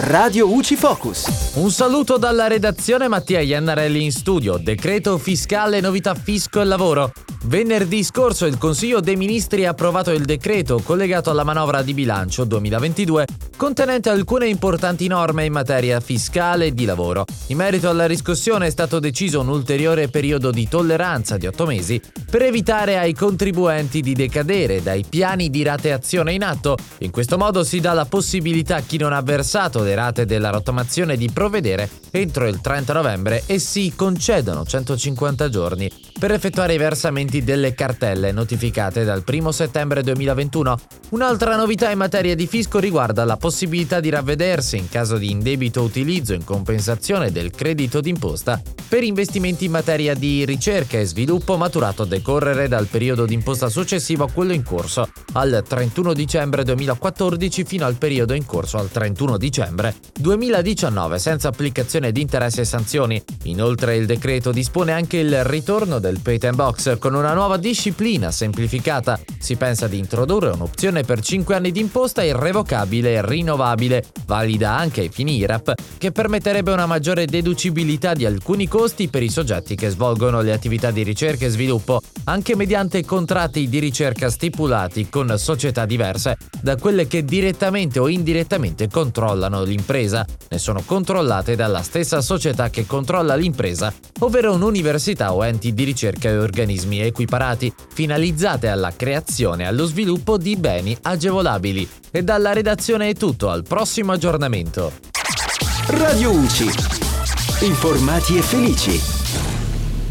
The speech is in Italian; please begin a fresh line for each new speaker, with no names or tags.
Radio UCI Focus.
Un saluto dalla redazione Mattia Iannarelli in studio. Decreto fiscale, novità fisco e lavoro. Venerdì scorso il Consiglio dei Ministri ha approvato il decreto collegato alla manovra di bilancio 2022 contenente alcune importanti norme in materia fiscale e di lavoro. In merito alla riscossione è stato deciso un ulteriore periodo di tolleranza di otto mesi per evitare ai contribuenti di decadere dai piani di rateazione in atto. In questo modo si dà la possibilità a chi non ha versato le rate della rottamazione di provvedere entro il 30 novembre e si concedono 150 giorni per effettuare i versamenti delle cartelle notificate dal 1 settembre 2021. Un'altra novità in materia di fisco riguarda la possibilità di ravvedersi in caso di indebito utilizzo in compensazione del credito d'imposta per investimenti in materia di ricerca e sviluppo maturato a decorrere dal periodo d'imposta successivo a quello in corso al 31 dicembre 2014 fino al periodo in corso al 31 dicembre 2019 senza applicazione di interessi e sanzioni. Inoltre il decreto dispone anche il ritorno del patent box con una nuova disciplina semplificata. Si pensa di introdurre un'opzione per 5 anni di imposta irrevocabile e rinnovabile, valida anche ai fini IRAP, che permetterebbe una maggiore deducibilità di alcuni costi per i soggetti che svolgono le attività di ricerca e sviluppo, anche mediante contratti di ricerca stipulati con società diverse da quelle che direttamente o indirettamente controllano l'impresa, ne sono controllate dalla stessa società che controlla l'impresa, ovvero un'università o enti di ricerca e organismi equiparati, finalizzate alla creazione e allo sviluppo di beni agevolabili. E dalla redazione è tutto, al prossimo aggiornamento.
Radio UCI. Informati e felici.